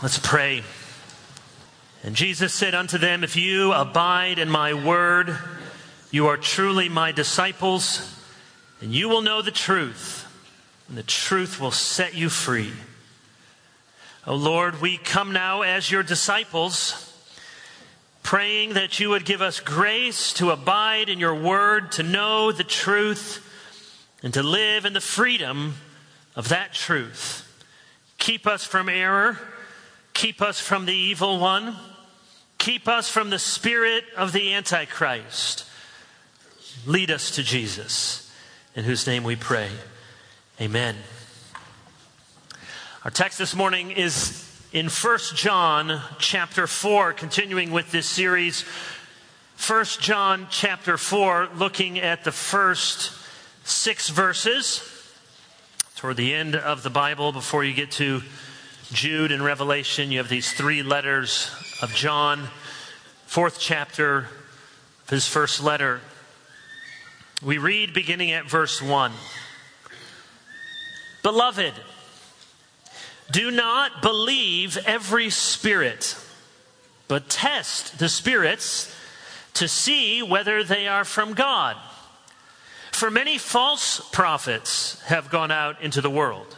Let's pray. And Jesus said unto them, If you abide in my word, you are truly my disciples, and you will know the truth, and the truth will set you free. O Lord, we come now as your disciples, praying that you would give us grace to abide in your word, to know the truth, and to live in the freedom of that truth. Keep us from error Keep us from the evil one. Keep us from the spirit of the Antichrist. Lead us to Jesus, in whose name we pray. Amen. Our text this morning is in 1 John chapter 4, continuing with this series. 1 John chapter 4, looking at the first six verses toward the end of the Bible before you get to Jude and Revelation, you have these three letters of John, fourth chapter of his first letter. We read beginning at verse 1 Beloved, do not believe every spirit, but test the spirits to see whether they are from God. For many false prophets have gone out into the world.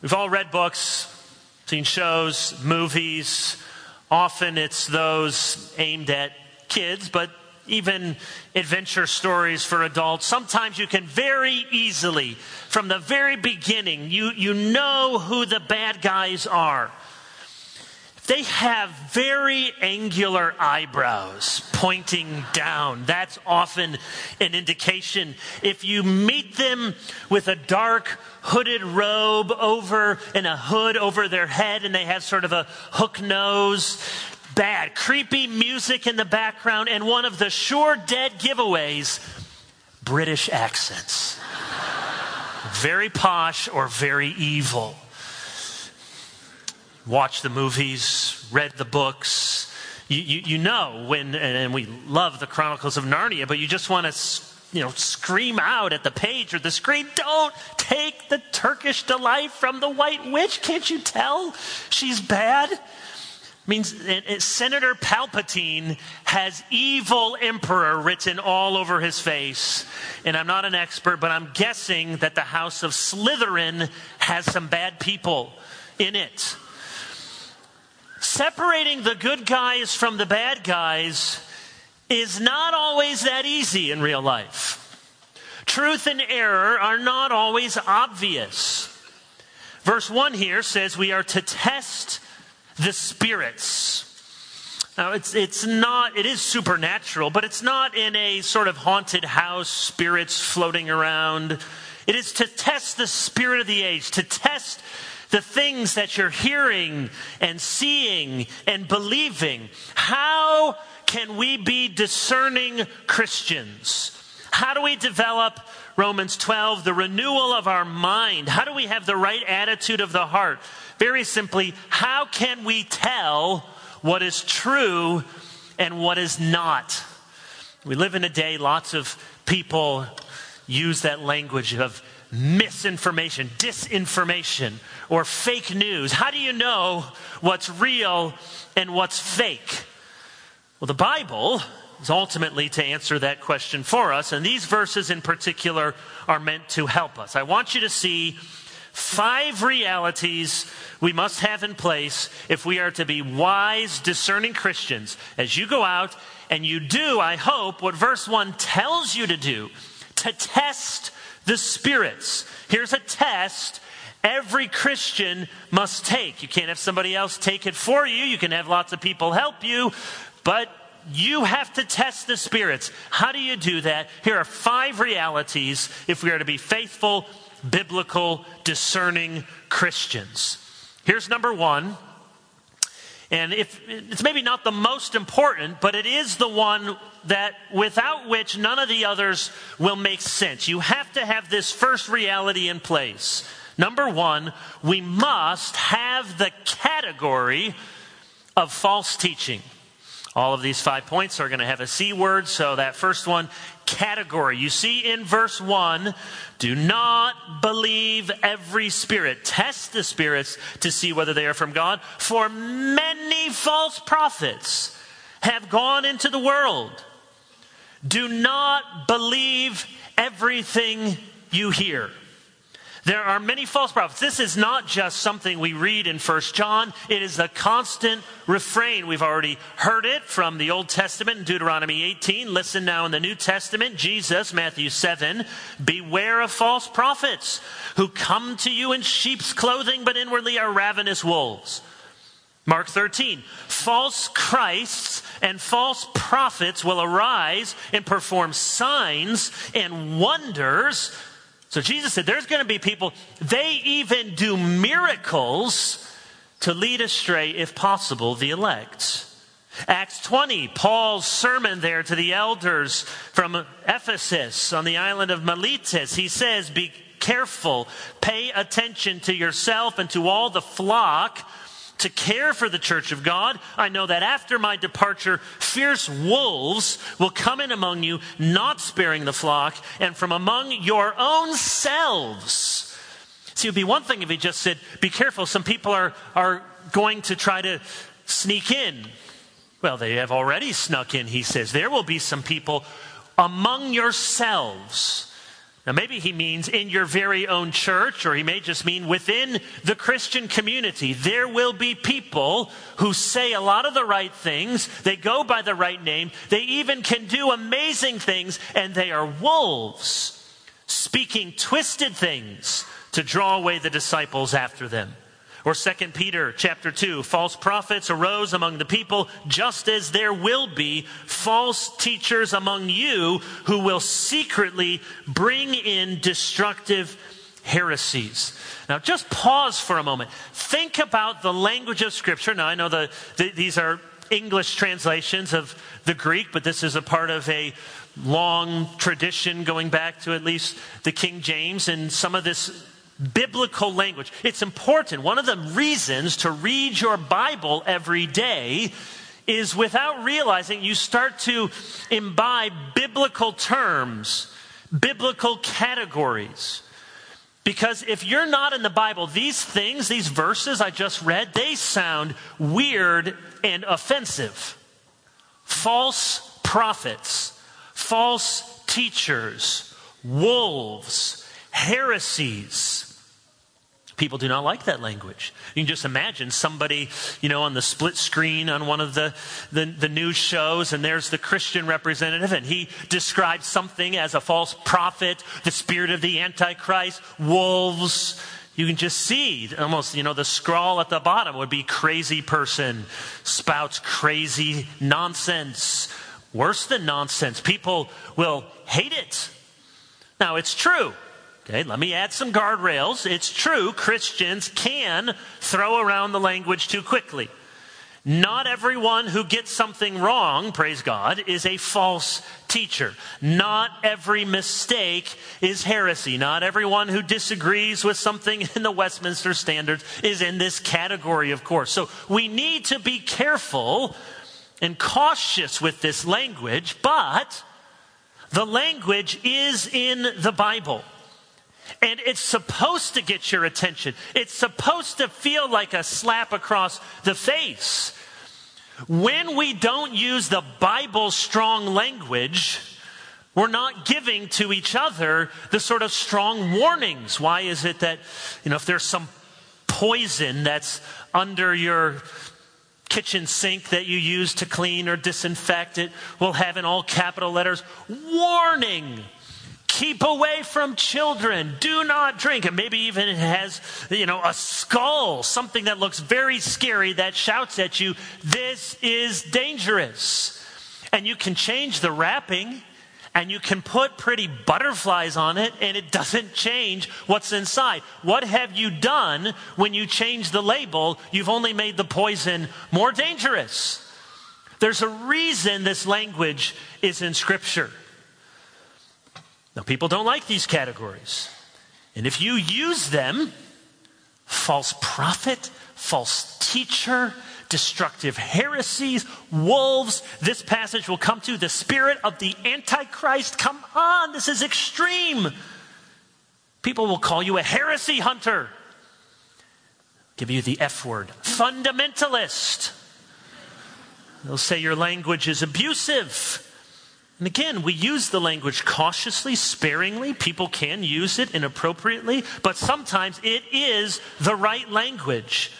We've all read books, seen shows, movies. Often it's those aimed at kids, but even adventure stories for adults. Sometimes you can very easily, from the very beginning, you, you know who the bad guys are. They have very angular eyebrows pointing down. That's often an indication. If you meet them with a dark hooded robe over and a hood over their head and they have sort of a hook nose, bad. Creepy music in the background and one of the sure dead giveaways British accents. very posh or very evil watched the movies, read the books. You, you, you know when, and we love the Chronicles of Narnia, but you just want to you know, scream out at the page or the screen, don't take the Turkish delight from the White Witch. Can't you tell she's bad? means Senator Palpatine has evil emperor written all over his face. And I'm not an expert, but I'm guessing that the house of Slytherin has some bad people in it. Separating the good guys from the bad guys is not always that easy in real life. Truth and error are not always obvious. Verse 1 here says we are to test the spirits. Now, it's, it's not, it is supernatural, but it's not in a sort of haunted house, spirits floating around. It is to test the spirit of the age, to test the things that you're hearing and seeing and believing. How can we be discerning Christians? How do we develop Romans 12, the renewal of our mind? How do we have the right attitude of the heart? Very simply, how can we tell what is true and what is not? We live in a day, lots of people use that language of misinformation, disinformation, or fake news? How do you know what's real and what's fake? Well, the Bible is ultimately to answer that question for us, and these verses in particular are meant to help us. I want you to see Five realities we must have in place if we are to be wise, discerning Christians. As you go out and you do, I hope, what verse 1 tells you to do to test the spirits. Here's a test every Christian must take. You can't have somebody else take it for you. You can have lots of people help you, but you have to test the spirits. How do you do that? Here are five realities if we are to be faithful, biblical, discerning Christians. Here's number one. And if it's maybe not the most important, but it is the one that without which none of the others will make sense. You have to have this first reality in place. Number one, we must have the category of false teaching. All of these five points are going to have a C word. So that first one, category. You see in verse 1, do not believe every spirit. Test the spirits to see whether they are from God. For many false prophets have gone into the world. Do not believe everything you hear. There are many false prophets. This is not just something we read in First John. It is a constant refrain. We've already heard it from the Old Testament in Deuteronomy 18. Listen now in the New Testament, Jesus, Matthew 7. Beware of false prophets who come to you in sheep's clothing, but inwardly are ravenous wolves. Mark 13. False Christs and false prophets will arise and perform signs and wonders so Jesus said there's going to be people, they even do miracles to lead astray, if possible, the elect. Acts 20, Paul's sermon there to the elders from Ephesus on the island of Miletus, he says, Be careful, pay attention to yourself and to all the flock to care for the church of God. I know that after my departure, fierce wolves will come in among you, not sparing the flock, and from among your own selves. See, it would be one thing if he just said, Be careful, some people are, are going to try to sneak in. Well, they have already snuck in, he says. There will be some people among yourselves now, maybe he means in your very own church, or he may just mean within the Christian community. There will be people who say a lot of the right things, they go by the right name, they even can do amazing things, and they are wolves, speaking twisted things to draw away the disciples after them. Or 2 Peter chapter 2, false prophets arose among the people, just as there will be false teachers among you who will secretly bring in destructive heresies. Now, just pause for a moment. Think about the language of Scripture. Now, I know the, the, these are English translations of the Greek, but this is a part of a long tradition going back to at least the King James, and some of this biblical language. It's important. One of the reasons to read your Bible every day is without realizing you start to imbibe biblical terms, biblical categories. Because if you're not in the Bible, these things, these verses I just read, they sound weird and offensive. False prophets, false teachers, wolves, heresies People do not like that language. You can just imagine somebody, you know, on the split screen on one of the, the, the, news shows, and there's the Christian representative, and he describes something as a false prophet, the spirit of the Antichrist, wolves. You can just see almost, you know, the scrawl at the bottom would be crazy person, spouts crazy nonsense. Worse than nonsense. People will hate it. Now, it's true. Okay, let me add some guardrails. It's true, Christians can throw around the language too quickly. Not everyone who gets something wrong, praise God, is a false teacher. Not every mistake is heresy. Not everyone who disagrees with something in the Westminster Standards is in this category, of course. So we need to be careful and cautious with this language, but the language is in the Bible. And it's supposed to get your attention. It's supposed to feel like a slap across the face. When we don't use the Bible strong language, We're not giving to each other the sort of strong warnings. Why is it that, you know, if there's some poison that's under your kitchen sink that you use to clean or disinfect it, will have in all capital letters, warning keep away from children. Do not drink. And maybe even it has you know a skull something that looks very scary that shouts at you this is dangerous. And you can change the wrapping and you can put pretty butterflies on it and it doesn't change what's inside. What have you done when you change the label? You've only made the poison more dangerous. There's a reason this language is in scripture now, people don't like these categories. And if you use them, false prophet, false teacher, destructive heresies, wolves, this passage will come to the spirit of the Antichrist. Come on, this is extreme. People will call you a heresy hunter, give you the F word, fundamentalist. They'll say your language is abusive. And again, we use the language cautiously, sparingly. People can use it inappropriately, but sometimes it is the right language.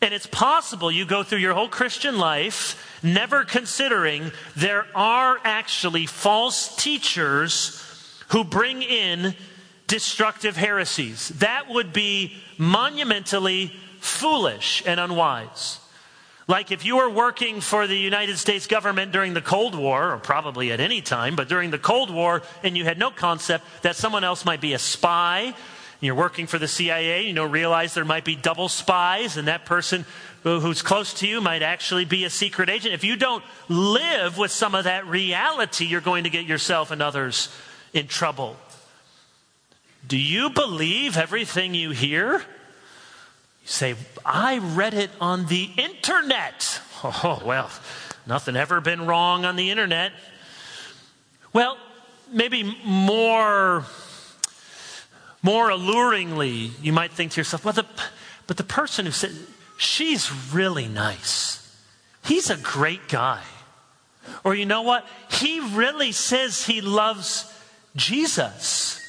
And it's possible you go through your whole Christian life never considering there are actually false teachers who bring in destructive heresies. That would be monumentally foolish and unwise. Like if you were working for the United States government during the Cold War, or probably at any time, but during the Cold War, and you had no concept that someone else might be a spy, you're working for the CIA, you don't realize there might be double spies, and that person who's close to you might actually be a secret agent. If you don't live with some of that reality, you're going to get yourself and others in trouble. Do you believe everything you hear? You say, I read it on the internet. Oh, well, nothing ever been wrong on the internet. Well, maybe more, more alluringly, you might think to yourself, well, the, but the person who said, she's really nice. He's a great guy. Or you know what? He really says he loves Jesus.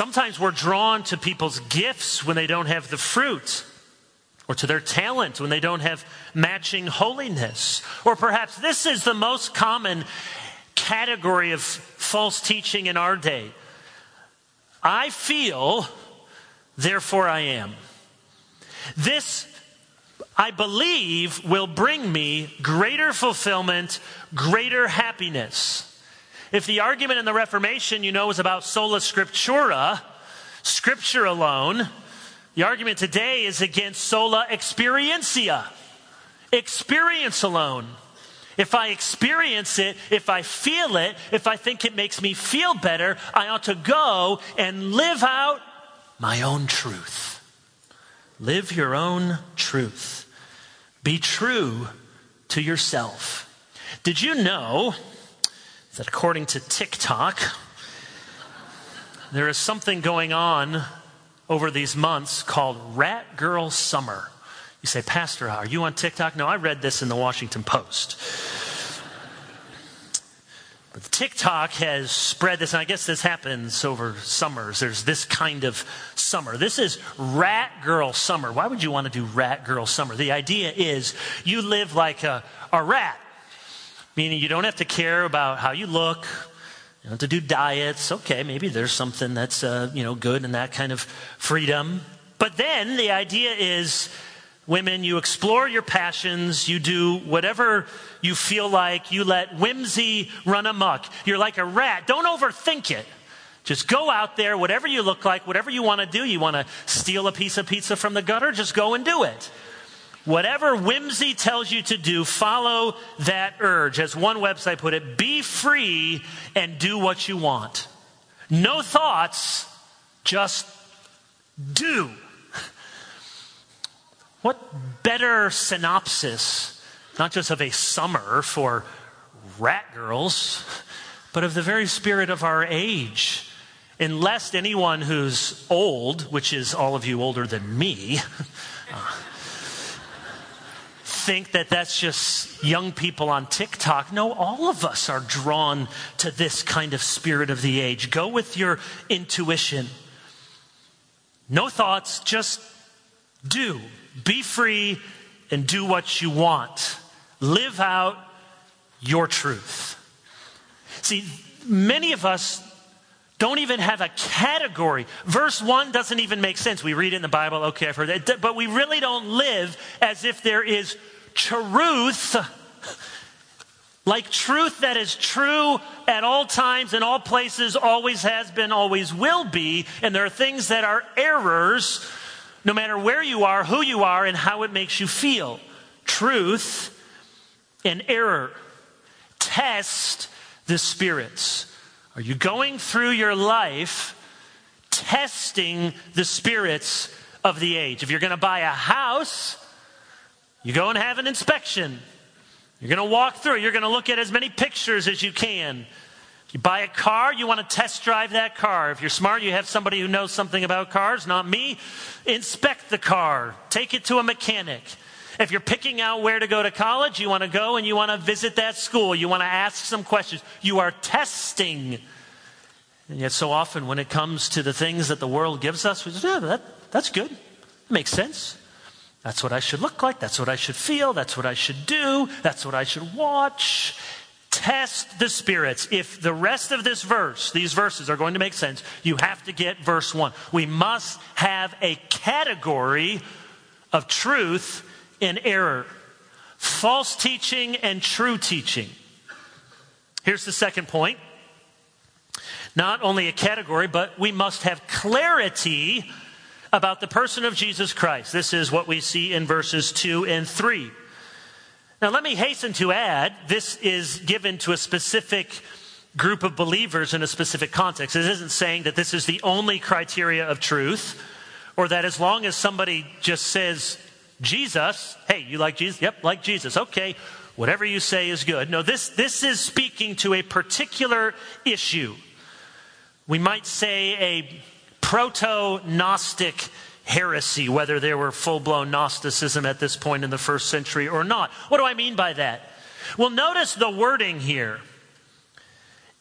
Sometimes we're drawn to people's gifts when they don't have the fruit, or to their talent when they don't have matching holiness. Or perhaps this is the most common category of false teaching in our day. I feel, therefore I am. This, I believe, will bring me greater fulfillment, greater happiness. If the argument in the Reformation, you know, was about sola scriptura, scripture alone, the argument today is against sola experientia, experience alone. If I experience it, if I feel it, if I think it makes me feel better, I ought to go and live out my own truth. Live your own truth. Be true to yourself. Did you know that according to TikTok, there is something going on over these months called Rat Girl Summer. You say, Pastor, are you on TikTok? No, I read this in the Washington Post. But TikTok has spread this, and I guess this happens over summers. There's this kind of summer. This is rat girl summer. Why would you want to do rat girl summer? The idea is you live like a, a rat meaning you don't have to care about how you look. You don't have to do diets. Okay, maybe there's something that's uh, you know good in that kind of freedom. But then the idea is, women, you explore your passions. You do whatever you feel like. You let whimsy run amok. You're like a rat. Don't overthink it. Just go out there, whatever you look like, whatever you want to do. You want to steal a piece of pizza from the gutter? Just go and do it. Whatever whimsy tells you to do, follow that urge. As one website put it, be free and do what you want. No thoughts, just do. What better synopsis, not just of a summer for rat girls, but of the very spirit of our age? And lest anyone who's old, which is all of you older than me, uh, think that that's just young people on TikTok. No, all of us are drawn to this kind of spirit of the age. Go with your intuition. No thoughts, just do. Be free and do what you want. Live out your truth. See, many of us don't even have a category. Verse 1 doesn't even make sense. We read it in the Bible, okay, I've heard that. But we really don't live as if there is truth, like truth that is true at all times, in all places, always has been, always will be. And there are things that are errors, no matter where you are, who you are, and how it makes you feel. Truth and error. Test the spirits. Are you going through your life testing the spirits of the age? If you're going to buy a house, you go and have an inspection. You're going to walk through, you're going to look at as many pictures as you can. You buy a car, you want to test drive that car. If you're smart, you have somebody who knows something about cars, not me. Inspect the car, take it to a mechanic. If you're picking out where to go to college, you want to go and you want to visit that school. You want to ask some questions. You are testing. And yet, so often, when it comes to the things that the world gives us, we say, yeah, that, that's good. It makes sense. That's what I should look like. That's what I should feel. That's what I should do. That's what I should watch. Test the spirits. If the rest of this verse, these verses are going to make sense, you have to get verse 1. We must have a category of truth and error, false teaching and true teaching. Here's the second point. Not only a category, but we must have clarity about the person of Jesus Christ. This is what we see in verses 2 and 3. Now, let me hasten to add this is given to a specific group of believers in a specific context. It isn't saying that this is the only criteria of truth, or that as long as somebody just says Jesus, hey, you like Jesus? Yep, like Jesus. Okay, whatever you say is good. No, this, this is speaking to a particular issue. We might say a proto Gnostic heresy, whether there were full blown Gnosticism at this point in the first century or not. What do I mean by that? Well, notice the wording here.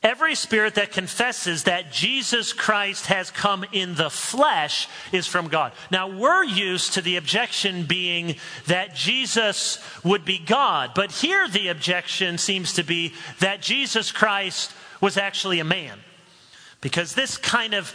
Every spirit that confesses that Jesus Christ has come in the flesh is from God. Now, we're used to the objection being that Jesus would be God, but here the objection seems to be that Jesus Christ was actually a man. Because this kind of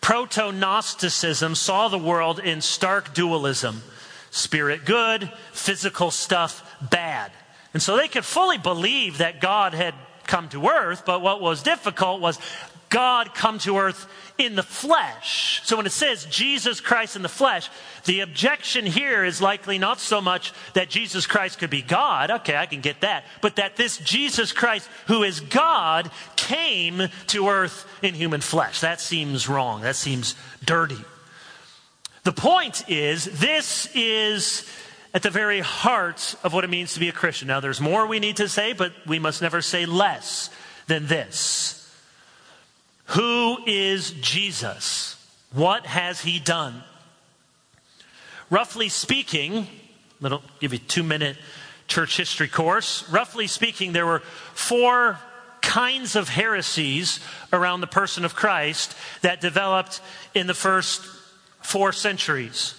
proto Gnosticism saw the world in stark dualism spirit good, physical stuff bad. And so they could fully believe that God had come to earth, but what was difficult was God come to earth in the flesh. So when it says Jesus Christ in the flesh, the objection here is likely not so much that Jesus Christ could be God. Okay, I can get that. But that this Jesus Christ, who is God, came to earth in human flesh. That seems wrong. That seems dirty. The point is, this is at the very heart of what it means to be a Christian. Now, there's more we need to say, but we must never say less than this. Who is Jesus? What has he done? Roughly speaking, I'll give you a two minute church history course. Roughly speaking, there were four kinds of heresies around the person of Christ that developed in the first four centuries.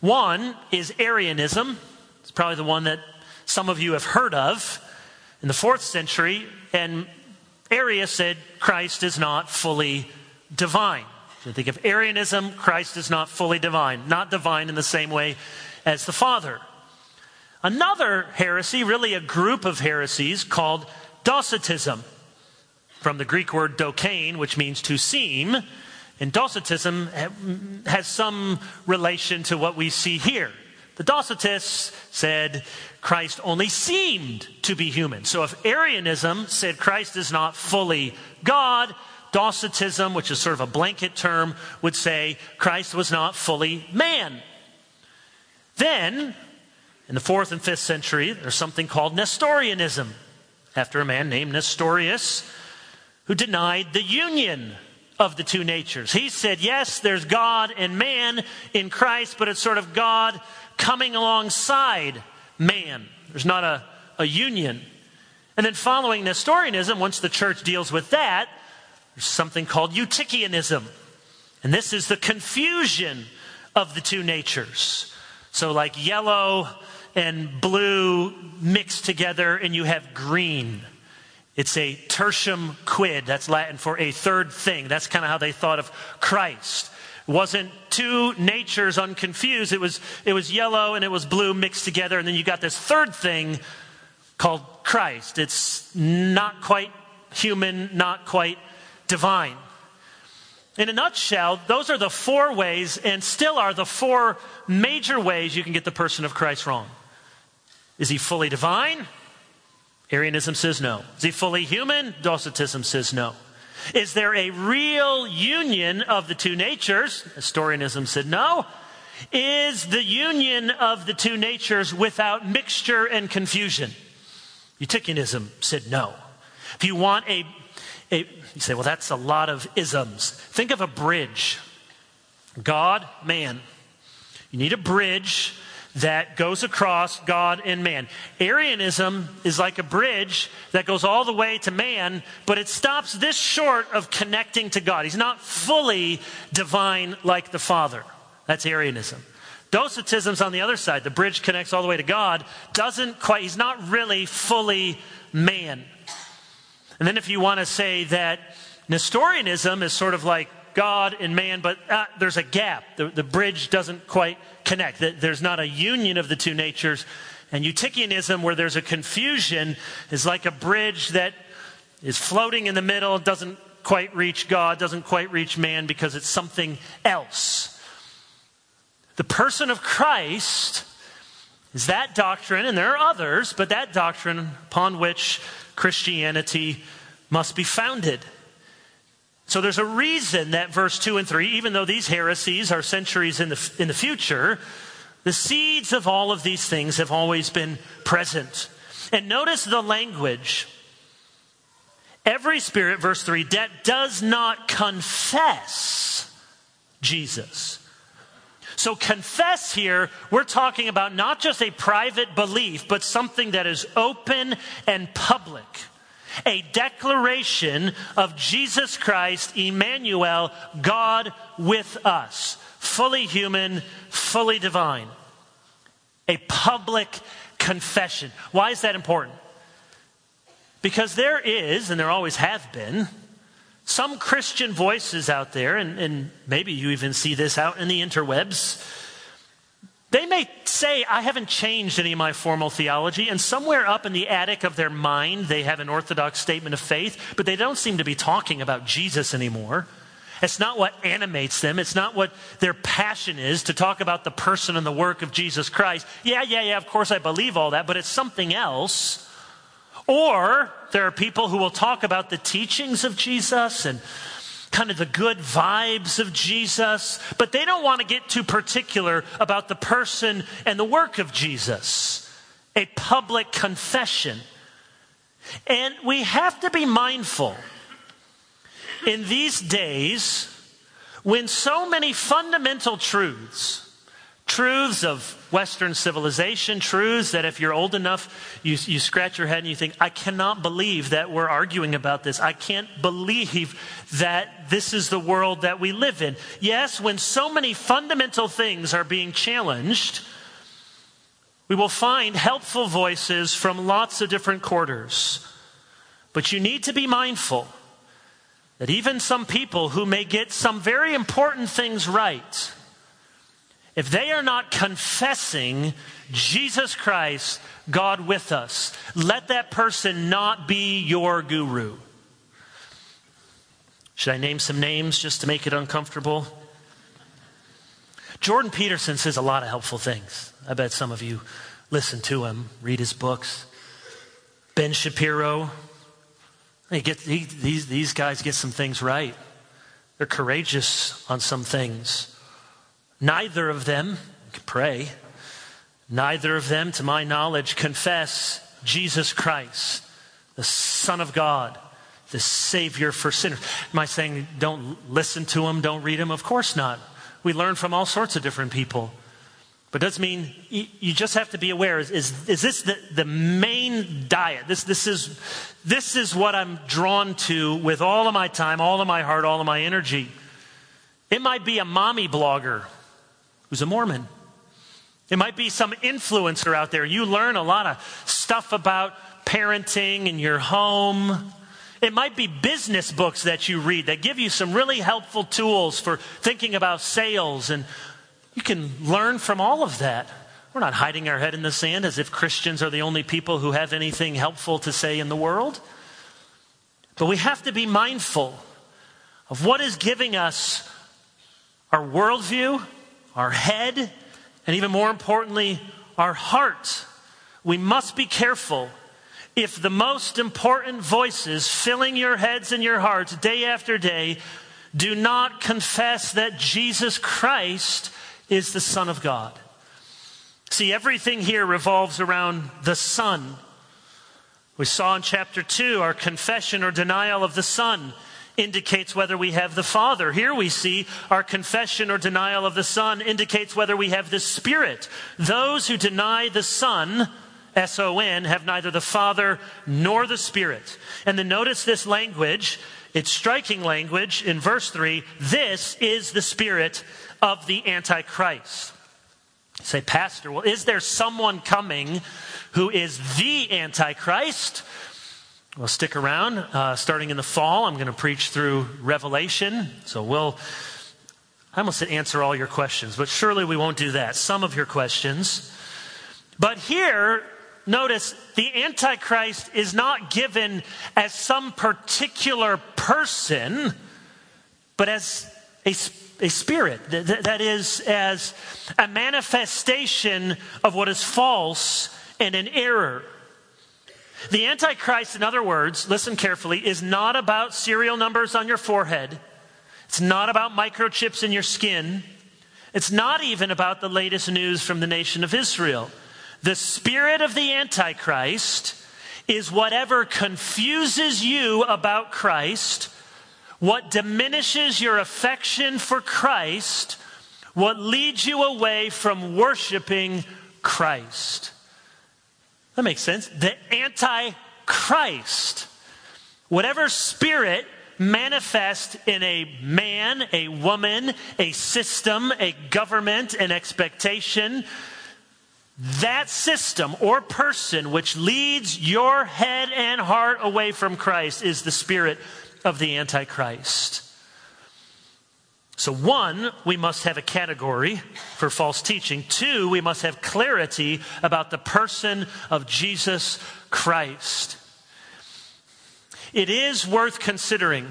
One is Arianism. It's probably the one that some of you have heard of in the fourth century. And Arius said Christ is not fully divine. So think of Arianism, Christ is not fully divine, not divine in the same way as the Father. Another heresy, really a group of heresies called Docetism, from the Greek word dokein, which means to seem, and Docetism mm, has some relation to what we see here. The Docetists said Christ only seemed to be human. So if Arianism said Christ is not fully God, Docetism, which is sort of a blanket term, would say Christ was not fully man. Then, in the fourth and fifth century, there's something called Nestorianism, after a man named Nestorius, who denied the union of the two natures. He said, yes, there's God and man in Christ, but it's sort of God coming alongside man. There's not a, a union. And then following Nestorianism, once the church deals with that, there's something called Eutychianism. And this is the confusion of the two natures. So, like yellow and blue mixed together, and you have green. It's a tertium quid. That's Latin for a third thing. That's kind of how they thought of Christ. It wasn't two natures unconfused. It was, it was yellow and it was blue mixed together. And then you got this third thing called Christ. It's not quite human, not quite divine. In a nutshell, those are the four ways, and still are the four major ways you can get the person of Christ wrong. Is he fully divine? Arianism says no. Is he fully human? Docetism says no. Is there a real union of the two natures? Nestorianism said no. Is the union of the two natures without mixture and confusion? Eutychianism said no. If you want a, a, you say, well, that's a lot of isms. Think of a bridge. God, man. You need a bridge that goes across God and man. Arianism is like a bridge that goes all the way to man, but it stops this short of connecting to God. He's not fully divine like the Father. That's Arianism. Docetism's on the other side. The bridge connects all the way to God. Doesn't quite, he's not really fully man. And then if you want to say that Nestorianism is sort of like God and man, but uh, there's a gap. The, the bridge doesn't quite connect. There's not a union of the two natures. And Eutychianism, where there's a confusion, is like a bridge that is floating in the middle, doesn't quite reach God, doesn't quite reach man because it's something else. The person of Christ is that doctrine, and there are others, but that doctrine upon which Christianity must be founded. So there's a reason that verse 2 and 3, even though these heresies are centuries in the, in the future, the seeds of all of these things have always been present. And notice the language. Every spirit, verse 3, that does not confess Jesus. So, confess here, we're talking about not just a private belief, but something that is open and public a declaration of Jesus Christ, Emmanuel, God with us, fully human, fully divine. A public confession. Why is that important? Because there is, and there always have been, some Christian voices out there, and, and maybe you even see this out in the interwebs they may say, I haven't changed any of my formal theology, and somewhere up in the attic of their mind, they have an orthodox statement of faith, but they don't seem to be talking about Jesus anymore. It's not what animates them. It's not what their passion is to talk about the person and the work of Jesus Christ. Yeah, yeah, yeah, of course I believe all that, but it's something else. Or there are people who will talk about the teachings of Jesus and kind of the good vibes of Jesus, but they don't want to get too particular about the person and the work of Jesus. A public confession. And we have to be mindful in these days when so many fundamental truths truths of Western civilization, truths that if you're old enough, you, you scratch your head and you think, I cannot believe that we're arguing about this. I can't believe that this is the world that we live in. Yes, when so many fundamental things are being challenged, we will find helpful voices from lots of different quarters. But you need to be mindful that even some people who may get some very important things right, if they are not confessing Jesus Christ, God with us, let that person not be your guru. Should I name some names just to make it uncomfortable? Jordan Peterson says a lot of helpful things. I bet some of you listen to him, read his books. Ben Shapiro, he get, he, these, these guys get some things right. They're courageous on some things. Neither of them, pray, neither of them, to my knowledge, confess Jesus Christ, the Son of God, the Savior for sinners. Am I saying don't listen to them, don't read them? Of course not. We learn from all sorts of different people. But does mean you just have to be aware is, is, is this the, the main diet? This, this, is, this is what I'm drawn to with all of my time, all of my heart, all of my energy. It might be a mommy blogger who's a Mormon. It might be some influencer out there. You learn a lot of stuff about parenting in your home. It might be business books that you read that give you some really helpful tools for thinking about sales and you can learn from all of that. We're not hiding our head in the sand as if Christians are the only people who have anything helpful to say in the world. But we have to be mindful of what is giving us our worldview, our head, and even more importantly, our heart. We must be careful if the most important voices filling your heads and your hearts day after day do not confess that Jesus Christ is the Son of God. See, everything here revolves around the Son. We saw in chapter 2 our confession or denial of the Son indicates whether we have the Father. Here we see our confession or denial of the Son indicates whether we have the Spirit. Those who deny the Son, S O N, have neither the Father nor the Spirit. And then notice this language. It's striking language in verse 3. This is the Spirit of the Antichrist. say, Pastor, well, is there someone coming who is the Antichrist? Well, stick around. Uh, starting in the fall, I'm going to preach through Revelation. So we'll, I almost said answer all your questions, but surely we won't do that. Some of your questions. But here, notice the Antichrist is not given as some particular person, but as a a spirit. That, that is as a manifestation of what is false and an error. The Antichrist, in other words, listen carefully, is not about serial numbers on your forehead. It's not about microchips in your skin. It's not even about the latest news from the nation of Israel. The spirit of the Antichrist is whatever confuses you about Christ what diminishes your affection for Christ, what leads you away from worshiping Christ. That makes sense. The anti-Christ. Whatever spirit manifests in a man, a woman, a system, a government, an expectation, that system or person which leads your head and heart away from Christ is the spirit of the Antichrist. So, one, we must have a category for false teaching. Two, we must have clarity about the person of Jesus Christ. It is worth considering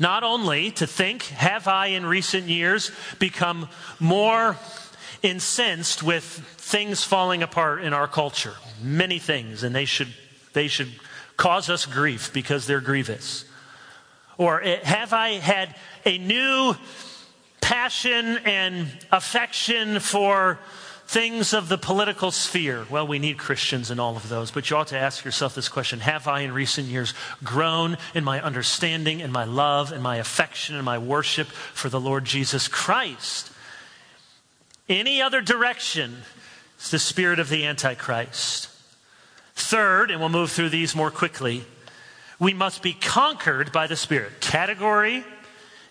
not only to think, have I in recent years become more incensed with things falling apart in our culture? Many things, and they should, they should cause us grief because they're grievous. Or have I had a new passion and affection for things of the political sphere? Well, we need Christians in all of those, but you ought to ask yourself this question Have I in recent years grown in my understanding and my love and my affection and my worship for the Lord Jesus Christ? Any other direction is the spirit of the Antichrist. Third, and we'll move through these more quickly we must be conquered by the Spirit. Category,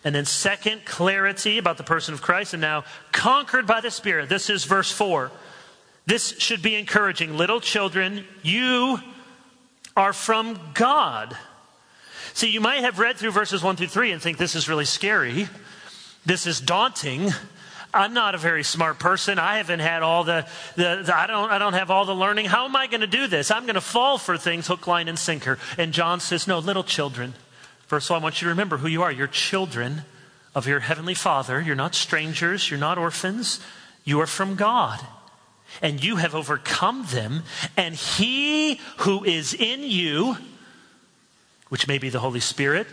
and then second, clarity about the person of Christ, and now conquered by the Spirit. This is verse 4. This should be encouraging. Little children, you are from God. See, you might have read through verses 1 through 3 and think this is really scary. This is daunting. I'm not a very smart person. I haven't had all the, the, the, I, don't, I don't have all the learning. How am I going to do this? I'm going to fall for things hook, line, and sinker. And John says, No, little children. First of all, I want you to remember who you are. You're children of your heavenly Father. You're not strangers. You're not orphans. You are from God. And you have overcome them. And He who is in you, which may be the Holy Spirit,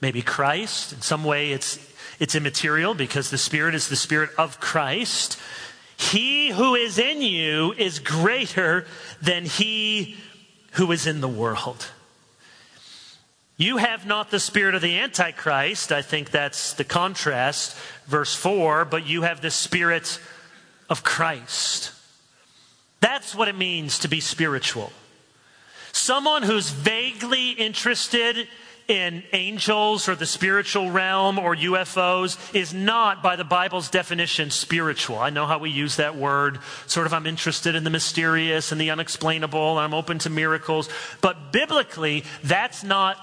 maybe Christ, in some way it's it's immaterial because the Spirit is the Spirit of Christ. He who is in you is greater than he who is in the world. You have not the spirit of the Antichrist. I think that's the contrast, verse 4, but you have the spirit of Christ. That's what it means to be spiritual. Someone who's vaguely interested in angels or the spiritual realm or UFOs is not, by the Bible's definition, spiritual. I know how we use that word. Sort of, I'm interested in the mysterious and the unexplainable, and I'm open to miracles. But biblically, that's not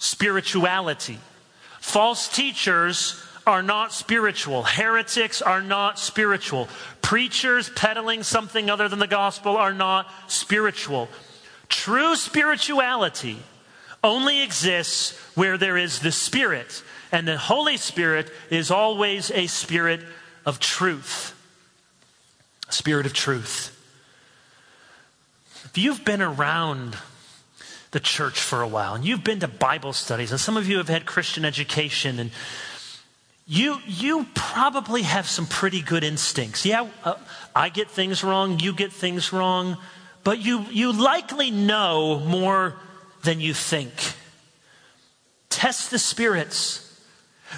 spirituality. False teachers are not spiritual. Heretics are not spiritual. Preachers peddling something other than the gospel are not spiritual. True spirituality only exists where there is the Spirit, and the Holy Spirit is always a spirit of truth. Spirit of truth. If you've been around the church for a while and you've been to Bible studies, and some of you have had Christian education, and you, you probably have some pretty good instincts. Yeah, uh, I get things wrong, you get things wrong, but you, you likely know more than you think. Test the spirits.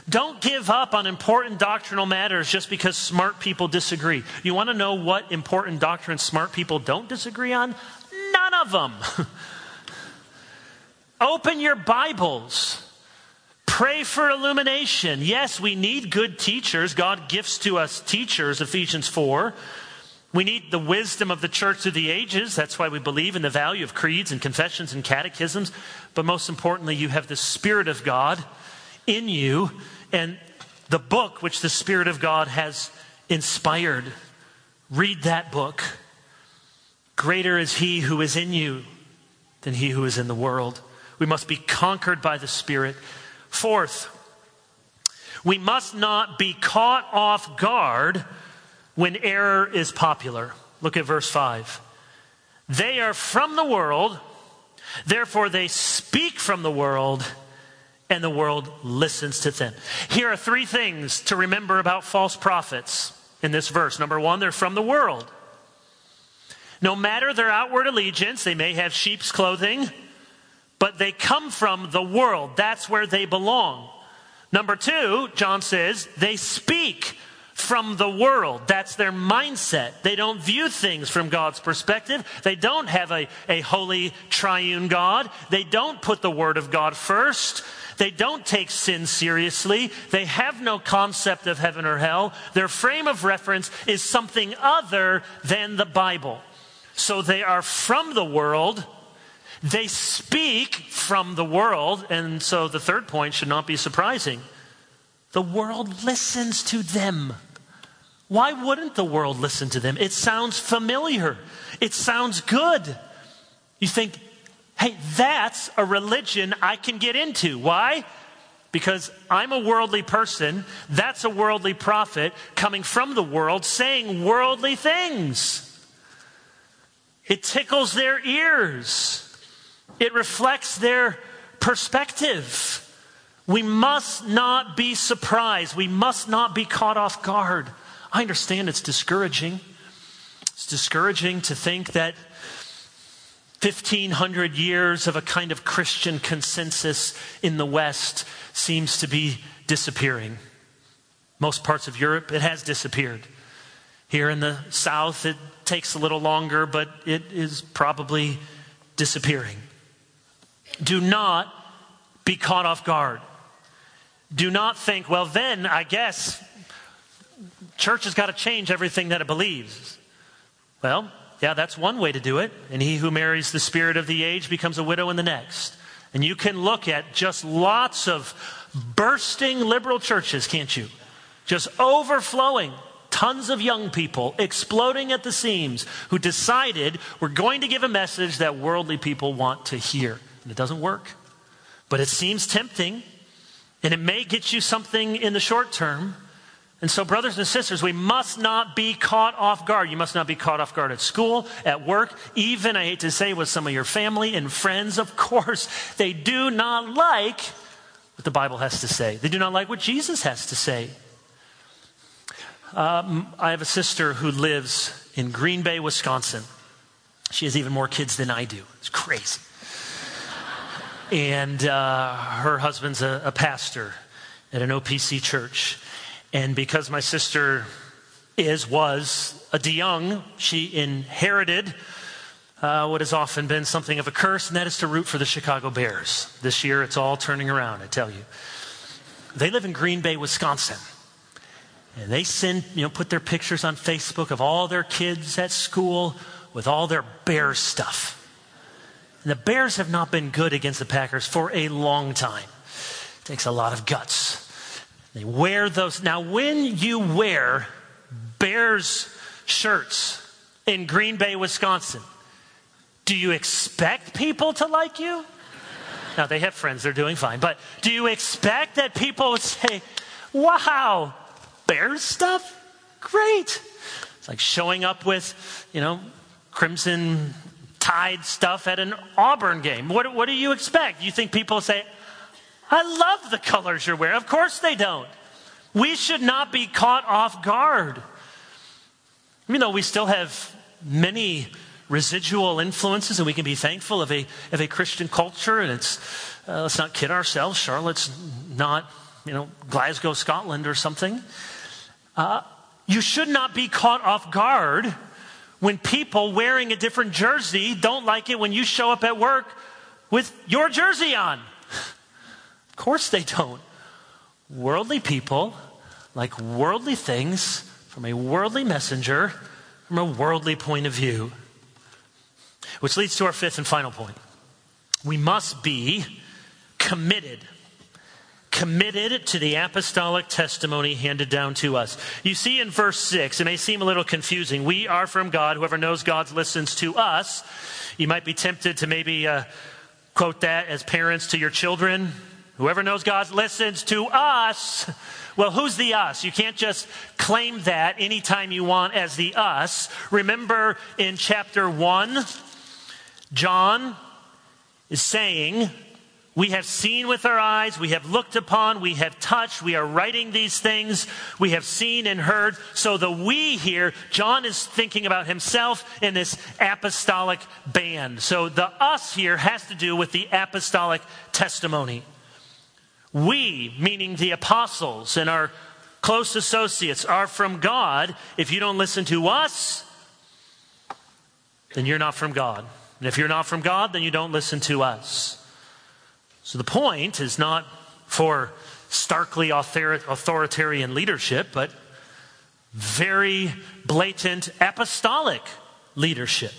Don't give up on important doctrinal matters just because smart people disagree. You want to know what important doctrines smart people don't disagree on? None of them. Open your Bibles. Pray for illumination. Yes, we need good teachers. God gifts to us teachers, Ephesians 4. We need the wisdom of the church through the ages. That's why we believe in the value of creeds and confessions and catechisms. But most importantly, you have the Spirit of God in you and the book which the Spirit of God has inspired. Read that book. Greater is He who is in you than He who is in the world. We must be conquered by the Spirit. Fourth, we must not be caught off guard when error is popular. Look at verse 5. They are from the world, therefore they speak from the world, and the world listens to them. Here are three things to remember about false prophets in this verse. Number one, they're from the world. No matter their outward allegiance, they may have sheep's clothing, but they come from the world. That's where they belong. Number two, John says, they speak from the world. That's their mindset. They don't view things from God's perspective. They don't have a, a holy triune God. They don't put the Word of God first. They don't take sin seriously. They have no concept of heaven or hell. Their frame of reference is something other than the Bible. So they are from the world. They speak from the world. And so the third point should not be surprising. The world listens to them. Why wouldn't the world listen to them? It sounds familiar. It sounds good. You think, hey, that's a religion I can get into. Why? Because I'm a worldly person. That's a worldly prophet coming from the world saying worldly things. It tickles their ears. It reflects their perspective. We must not be surprised. We must not be caught off guard. I understand it's discouraging. It's discouraging to think that 1500 years of a kind of Christian consensus in the West seems to be disappearing. Most parts of Europe, it has disappeared. Here in the South, it takes a little longer, but it is probably disappearing. Do not be caught off guard. Do not think, well, then I guess church has got to change everything that it believes. Well, yeah, that's one way to do it. And he who marries the spirit of the age becomes a widow in the next. And you can look at just lots of bursting liberal churches, can't you? Just overflowing. Tons of young people exploding at the seams who decided we're going to give a message that worldly people want to hear. And it doesn't work. But it seems tempting. And it may get you something in the short term. And so, brothers and sisters, we must not be caught off guard. You must not be caught off guard at school, at work, even, I hate to say, with some of your family and friends. Of course, they do not like what the Bible has to say, they do not like what Jesus has to say. Um, I have a sister who lives in Green Bay, Wisconsin. She has even more kids than I do. It's crazy. And uh, her husband's a, a pastor at an OPC church. And because my sister is, was a DeYoung. She inherited uh, what has often been something of a curse, and that is to root for the Chicago Bears. This year, it's all turning around, I tell you. They live in Green Bay, Wisconsin. And they send, you know, put their pictures on Facebook of all their kids at school with all their Bears stuff. The Bears have not been good against the Packers for a long time. It takes a lot of guts. They wear those. Now, when you wear Bears shirts in Green Bay, Wisconsin, do you expect people to like you? Now, they have friends, they're doing fine. But do you expect that people would say, wow, Bears stuff? Great. It's like showing up with, you know, crimson tide stuff at an Auburn game. What, what do you expect? You think people say, I love the colors you're wearing? Of course they don't. We should not be caught off guard. You know, we still have many residual influences, and we can be thankful of a, of a Christian culture, and it's, uh, let's not kid ourselves, Charlotte's not, you know, Glasgow, Scotland or something. Uh, you should not be caught off guard when people wearing a different jersey don't like it when you show up at work with your jersey on. Of course they don't. Worldly people like worldly things from a worldly messenger, from a worldly point of view. Which leads to our fifth and final point. We must be committed committed to the apostolic testimony handed down to us. You see in verse 6, it may seem a little confusing. We are from God. Whoever knows God listens to us. You might be tempted to maybe uh, quote that as parents to your children. Whoever knows God listens to us. Well, who's the us? You can't just claim that anytime you want as the us. Remember in chapter 1, John is saying, we have seen with our eyes, we have looked upon, we have touched, we are writing these things, we have seen and heard. So the we here, John is thinking about himself in this apostolic band. So the us here has to do with the apostolic testimony. We, meaning the apostles and our close associates, are from God. If you don't listen to us, then you're not from God. And if you're not from God, then you don't listen to us. So the point is not for starkly authoritarian leadership, but very blatant apostolic leadership.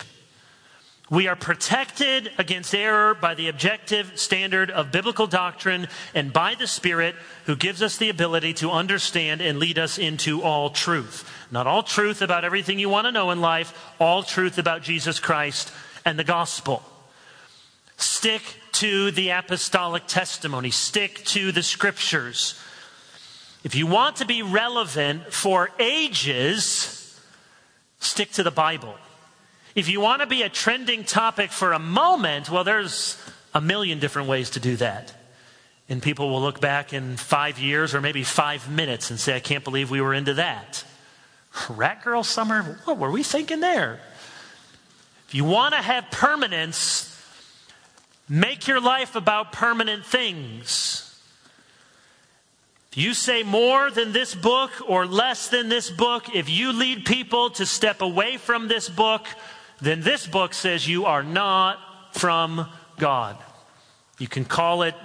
We are protected against error by the objective standard of biblical doctrine and by the Spirit who gives us the ability to understand and lead us into all truth. Not all truth about everything you want to know in life, all truth about Jesus Christ and the gospel. Stick to the apostolic testimony, stick to the scriptures. If you want to be relevant for ages, stick to the Bible. If you want to be a trending topic for a moment, well, there's a million different ways to do that. And people will look back in five years or maybe five minutes and say, I can't believe we were into that. Rat Girl Summer, what were we thinking there? If you want to have permanence, Make your life about permanent things. If you say more than this book or less than this book, if you lead people to step away from this book, then this book says you are not from God. You can call it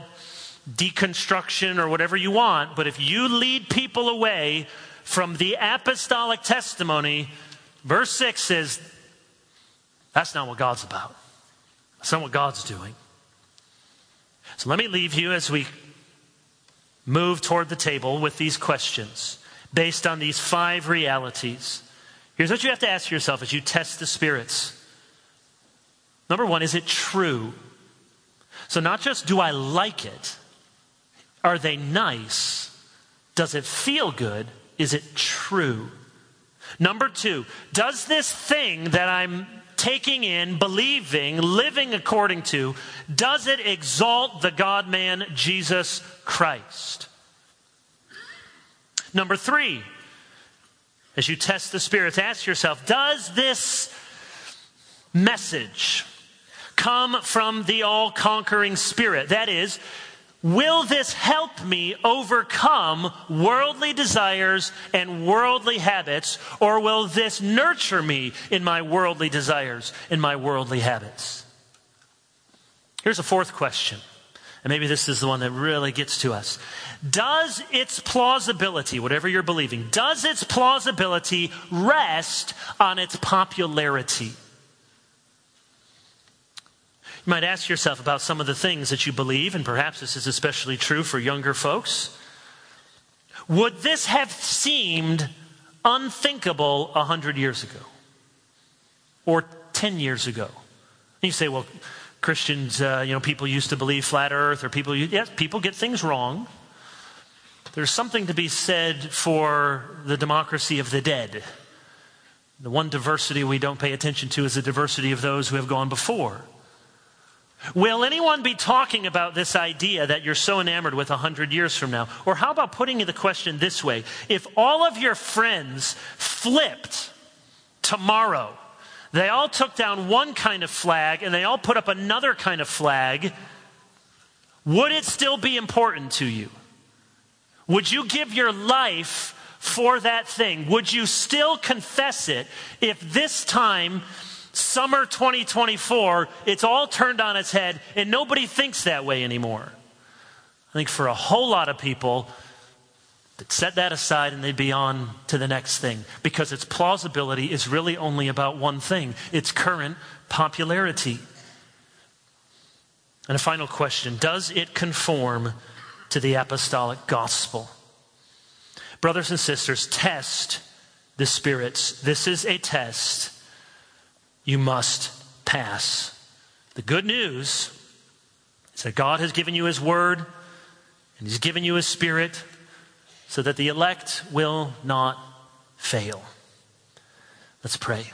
deconstruction or whatever you want, but if you lead people away from the apostolic testimony, verse 6 says, that's not what God's about. That's not what God's doing. So let me leave you as we move toward the table with these questions based on these five realities. Here's what you have to ask yourself as you test the spirits. Number one, is it true? So, not just do I like it, are they nice? Does it feel good? Is it true? Number two, does this thing that I'm taking in, believing, living according to, does it exalt the God man, Jesus Christ? Number three, as you test the spirits, ask yourself, does this message come from the all conquering spirit? That is, Will this help me overcome worldly desires and worldly habits, or will this nurture me in my worldly desires and my worldly habits? Here's a fourth question, and maybe this is the one that really gets to us. Does its plausibility, whatever you're believing, does its plausibility rest on its popularity? You might ask yourself about some of the things that you believe, and perhaps this is especially true for younger folks. Would this have seemed unthinkable a hundred years ago or 10 years ago? And you say, well, Christians, uh, you know, people used to believe flat earth, or people, yes, people get things wrong. There's something to be said for the democracy of the dead. The one diversity we don't pay attention to is the diversity of those who have gone before. Will anyone be talking about this idea that you're so enamored with a hundred years from now? Or how about putting the question this way? If all of your friends flipped tomorrow, they all took down one kind of flag and they all put up another kind of flag, would it still be important to you? Would you give your life for that thing? Would you still confess it if this time summer 2024, it's all turned on its head, and nobody thinks that way anymore. I think for a whole lot of people, they'd set that aside and they'd be on to the next thing because its plausibility is really only about one thing its current popularity. And a final question Does it conform to the apostolic gospel? Brothers and sisters, test the spirits. This is a test you must pass. The good news is that God has given you His Word and He's given you His Spirit so that the elect will not fail. Let's pray.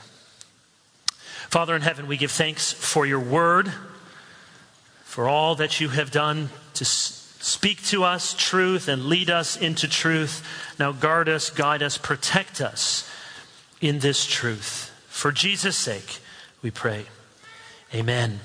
Father in heaven, we give thanks for your Word, for all that you have done to speak to us truth and lead us into truth. Now guard us, guide us, protect us in this truth. For Jesus' sake, we pray. Amen.